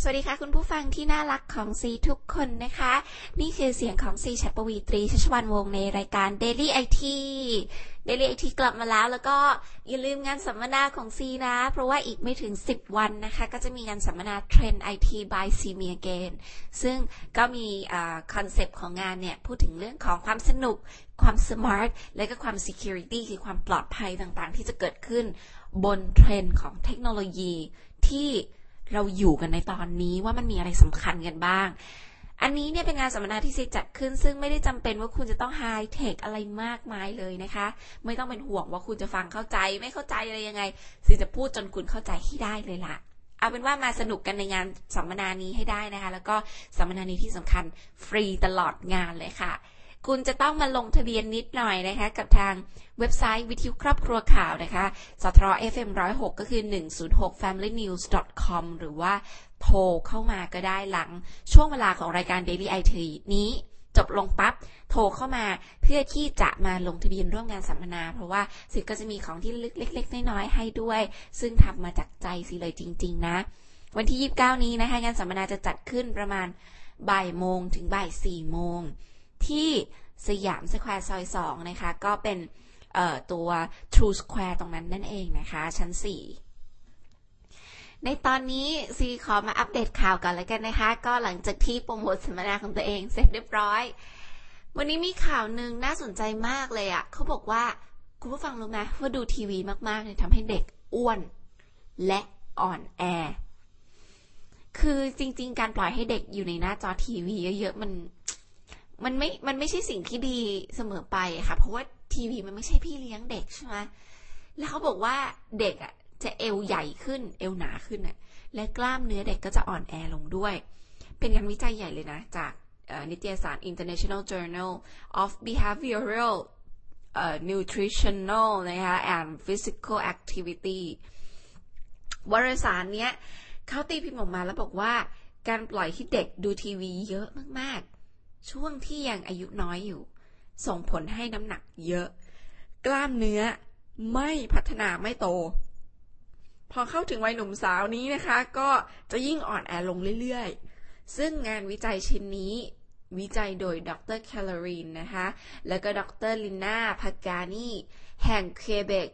สวัสดีค่ะ คุณผู้ฟังที่น่ารักของซีทุกคนนะคะ นี่คือเสียงของซีฉัตรปวีณ์ ตรีชัชวาลวงศ์ในรายการ Daily IT Daily IT กลับมาแล้ว แล้วก็อย่าลืมงานสัมมนาของซีนะ เพราะว่าอีกไม่ถึง 10 วันนะคะ ก็จะมีงานสัมมนา Trend IT by c m e Again ซึ่งก็มี concept ของงานเนี่ย พูดถึงเรื่องของความสนุก ความ smart และก็ความ security คือความปลอดภัยต่างๆ ที่จะเกิดขึ้นบนเทรนด์ของเทคโนโลยีที่ เราอยู่กันในตอนนี้ว่ามันมีอะไรสำคัญกันบ้าง อันนี้เนี่ยเป็นงานสัมมนาที่ซีจัดขึ้น ซึ่งไม่ได้จำเป็นว่าคุณจะต้องไฮเทคอะไรมากมายเลยนะคะ ไม่ต้องเป็นห่วงว่าคุณจะฟังเข้าใจ ไม่เข้าใจอะไรยังไงซีจะพูดจนคุณเข้าใจให้ได้เลยล่ะเอาเป็นว่ามาสนุกกันในงานสัมมนานี้ให้ได้นะคะ แล้วก็สัมมนานี้ที่สำคัญฟรีตลอดงานเลยค่ะ คุณจะต้องมาลงทะเบียนนิดหน่อยนะคะ กับทางเว็บไซต์วิทยุครอบครัวข่าวนะคะสทร FM 106 ก็คือ 106 familynews com หรือว่าโทรเข้ามาก็ได้หลังช่วงเวลาของรายการ Daily IT นี้จบลงปับ๊บโทรเข้ามาเพื่อที่จะมาลงทะเบียนร่วมงานสัมมนา เพราะว่าสิก็จะมีของที่เล็กๆน้อยๆให้ด้วย ซึ่งทำมาจากใจสิเลยจริง ๆ นะ วันที่ 29 นี้นะคะงานสัมมนาจะจัดขึ้นประมาณบ่ายโมงถึงบ่ายสี่โมง ที่สยามสแควร์ซอยสองนะคะ ก็เป็นตัว True Square ตรงนั้นนั่นเองนะคะ ชั้น 4 ในตอนนี้ซีขอมาอัปเดตข่าวกันแล้วกันนะคะ ก็หลังจากที่โปรโมทสัมมนาของตัวเองเสร็จเรียบร้อย วันนี้มีข่าวหนึ่งน่าสนใจมากเลยอะ่ะเขาบอกว่าคุณผู้ฟังรู้ไหมว่าดูทีวีมากๆเนี่ยทำให้เด็กอ้วนและอ่อนแอ คือจริง ๆ การปล่อยให้เด็กอยู่ในหน้าจอทีวีเยอะๆมัน มันไม่ มันไม่ใช่สิ่งที่ดีเสมอไปค่ะ เพราะว่าทีวีมันไม่ใช่พี่เลี้ยงเด็กใช่ไหมแล้วเขาบอกว่าเด็กอะจะเอวใหญ่ขึ้น เอวหนาขึ้นอะ และกล้ามเนื้อเด็กก็จะอ่อนแอลงด้วย เป็นงานวิจัยใหญ่เลยนะ จากนิตยสาร International Journal of Behavioral uh, Nutritional นะคะ and Physical Activity วารสารเนี้ยเขาตีพิมพ์ออกมาแล้วบอกว่าการปล่อยให้เด็กดูทีวีเยอะมาก ช่วงที่ยังอายุน้อยอยู่ ส่งผลให้น้ำหนักเยอะ กล้ามเนื้อไม่พัฒนาไม่โต พอเข้าถึงวัยหนุ่มสาวนี้นะคะ ก็จะยิ่งอ่อนแอลงเรื่อยๆ ซึ่งงานวิจัยชิ้นนี้วิจัยโดยดรแคลอรีนนะคะ แล้วก็ดรลิน่าพากานีแห่งเคเบก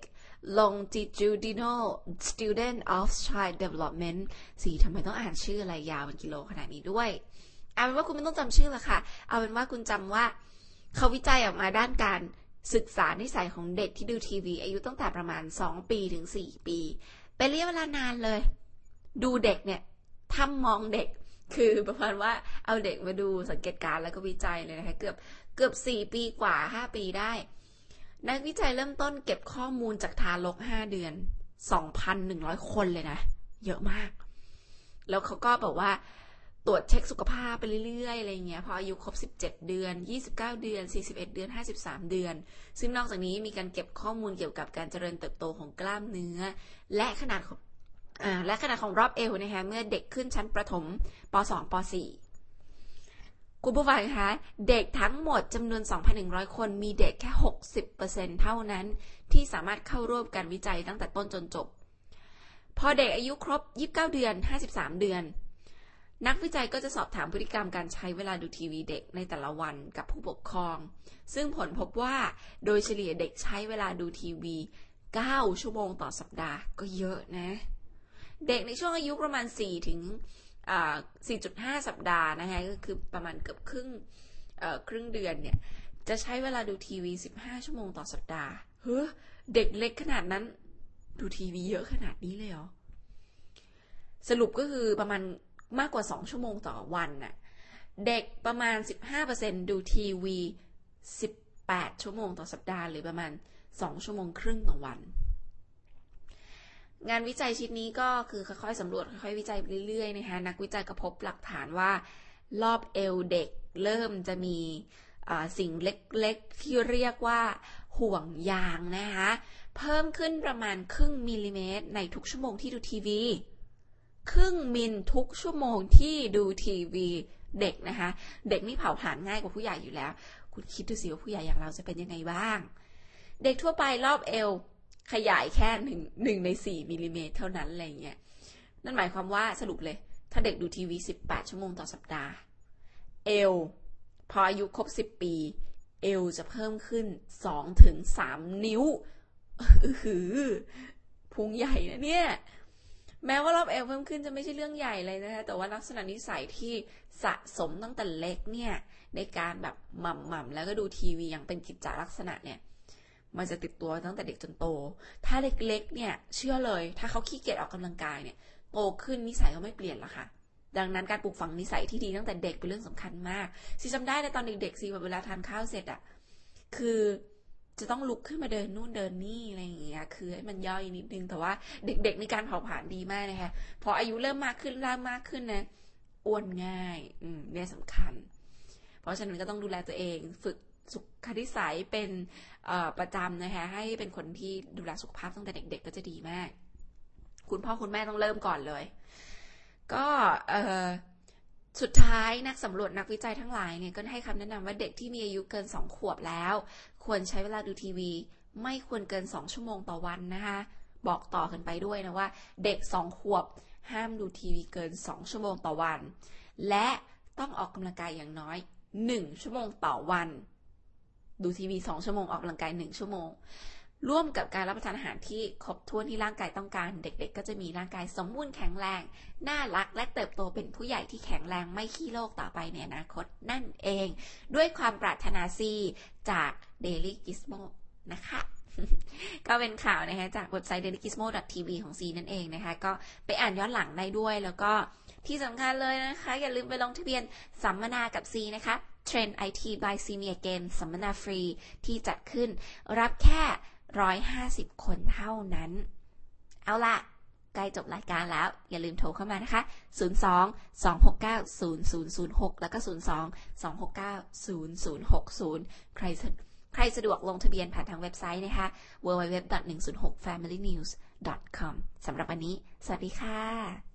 longitudinal student of child development สีทำไมต้องอ่านชื่ออะไรยาวเป็นกิโลขนาดนี้ด้วย เอาเป็นว่าคุณไม่ต้องจำชื่อละค่ะ เอาเป็นว่าคุณจำว่า เขาวิจัยออกมาด้านการศึกษานิสัยของเด็กที่ดูทีวี อายุตั้งแต่ประมาณ 2 ปีถึง 4 ปี เป็นระยะเวลานานเลย ดูเด็กเนี่ยทำมองเด็กคือประมาณว่าเอาเด็กมาดูสังเกตการแล้วก็วิจัยเลยนะคะเกือบเกือบ 4 ปีกว่า 5 ปีได้ นักวิจัยเริ่มต้นเก็บข้อมูลจากทารก 5 เดือน 2,100 คนเลยนะ เยอะมาก แล้วเขาก็บอกว่า ตรวจเช็คสุขภาพไปเรื่อยๆอะไรเงี้ยพออายุครบ 17 เดือน 29 เดือน 41 เดือน 53 เดือน ซึ่งนอกจากนี้มีการเก็บข้อมูลเกี่ยวกับการเจริญเติบโตของกล้ามเนื้อ และขนาดของอ่าและขนาดของรอบเอวนะคะเมื่อเด็กขึ้นชั้นประถมป .2 ป .4 คุณผู้ฟังคะเด็กทั้งหมดจำนวน 2,100 คนมีเด็กแค่ 60%เท่านั้น ที่สามารถเข้าร่วมการวิจัยตั้งแต่ต้นจนจบ พอเด็กอายุครบ 29 เดือน 53 เดือน นักวิจัยก็จะสอบถามพฤติกรรมการใช้เวลาดูทีวีเด็กในแต่ละวันกับผู้ปกครอง ซึ่งผลพบว่าโดยเฉลี่ยเด็กใช้เวลาดูทีวี 9 ชั่วโมงต่อสัปดาห์ก็เยอะนะ เด็กในช่วงอายุประมาณ 4 ถึง 4.5 สัปดาห์นะคะก็คือประมาณเกือบครึ่งครึ่งเดือนเนี่ย จะใช้เวลาดูทีวี 15 ชั่วโมงต่อสัปดาห์ เฮ้เด็กเล็กขนาดนั้น ดูทีวีเยอะขนาดนี้เลยเหรอ สรุปก็คือประมาณ มากกว่า 2 ชั่วโมงต่อวันน่ะ เด็กประมาณ 15%ดูทีวี 18 ชั่วโมงต่อสัปดาห์ หรือประมาณ 2 ชั่วโมงครึ่งต่อวัน งานวิจัยชิ้นนี้ก็คือค่อยๆสำรวจค่อยๆวิจัยไปเรื่อยๆนะคะ นักวิจัยก็พบหลักฐานว่า รอบเอวเด็กเริ่มจะมีสิ่งเล็กๆ ที่เรียกว่าห่วงยางนะคะ เพิ่มขึ้นประมาณครึ่งมิลลิเมตร ในทุกชั่วโมงที่ดูทีวี ครึ่งมิลทุกชั่วโมงที่ดูทีวีเด็กนะคะ เด็กนี่เผาผลาญง่ายกว่าผู้ใหญ่อยู่แล้ว คุณคิดดูสิว่าผู้ใหญ่อย่างเราจะเป็นยังไงบ้าง เด็กทั่วไปรอบเอวขยายแค่หนึ่งหนึ่งในสี่มิลลิเมตรเท่านั้นอะไรเงี้ยนั่นหมายความว่าสรุปเลย ถ้าเด็กดูทีวี18ชั่วโมงต่อสัปดาห์ เอลพออายุครบ10ปี เอลจะเพิ่มขึ้น2ถึง3นิ้ว อื้อหือพุงใหญ่นะเนี่ย แม้ว่ารอบเอวเพิ่มขึ้นจะไม่ใช่เรื่องใหญ่เลยนะคะ แต่ว่าลักษณะนิสัยที่สะสมตั้งแต่เล็กเนี่ย ในการแบบหม่ำๆแล้วก็ดูทีวีอย่างเป็นกิจจลักษณะเนี่ยมันจะติดตัวตั้งแต่เด็กจนโต ถ้าเล็กๆ เนี่ย เชื่อเลย ถ้าเขาขี้เกียจออกกำลังกายเนี่ย โตขึ้นนิสัยก็ไม่เปลี่ยนละค่ะ ดังนั้นการปลูกฝังนิสัยที่ดีตั้งแต่เด็กเป็นเรื่องสำคัญมากซีจำได้ในตอนเด็กๆซีแบบเวลาทานข้าวเสร็จอะคือ จะต้องลุกขึ้นมาเดินนู่นเดินนี่อะไรอย่างเงี้ย คือให้มันย่อยนิดนึง แต่ว่าเด็กๆในการเผาผลาญดีมากนะคะพออายุเริ่มมากขึ้นร่างมากขึ้นนะอ้วนง่าย อืมเนี่ยสำคัญ เพราะฉะนั้นก็ต้องดูแลตัวเอง ฝึกสุขนิสัยเป็นประจำนะคะ ให้เป็นคนที่ดูแลสุขภาพตั้งแต่เด็ก ๆ ก็จะดีมาก คุณพ่อคุณแม่ต้องเริ่มก่อนเลย ก็เออ สุดท้ายนักสำรวจนักวิจัยทั้งหลายเนี่ยก็ให้คำแนะนำว่าเด็กที่มีอายุเกิน 2 ขวบแล้ว ควรใช้เวลาดูทีวี ไม่ควรเกิน 2 ชั่วโมงต่อวันนะคะ บอกต่อกันไปด้วยนะว่า เด็ก 2 ขวบ ห้ามดูทีวีเกิน 2 ชั่วโมงต่อวัน และต้องออกกำลังกายอย่างน้อย 1 ชั่วโมงต่อวัน ดูทีวี 2 ชั่วโมงออกกำลังกาย 1 ชั่วโมง ร่วมกับการรับประทานอาหารที่ครบถ้วนที่ร่างกายต้องการ เด็กๆ ก็จะมีร่างกายสมบูรณ์แข็งแรง น่ารักและเติบโตเป็นผู้ใหญ่ที่แข็งแรงไม่ขี้โรคต่อไปในอนาคตนั่นเอง ด้วยความปรารถนาซีจาก Daily Gizmo นะคะ ก็เป็นข่าวนะคะจากเว็บไซต์ dailygizmo.tv ของซีนั่นเองนะคะ ก็ไปอ่านย้อนหลังได้ด้วย แล้วก็ที่สำคัญเลยนะคะ อย่าลืมไปลงทะเบียนสัมมนากับซีนะคะ Trend IT by See Me Again สัมมนาฟรีที่จัดขึ้นรับแค่ 150 คนเท่านั้น เอาละใกล้จบรายการแล้ว อย่าลืมโทรเข้ามานะคะ 02 269 0006 แล้วก็ 02 269 0060 ใครใครสะดวกลงทะเบียนผ่านทางเว็บไซต์นะคะ www.106familynews.com สำหรับวันนี้ สวัสดีค่ะ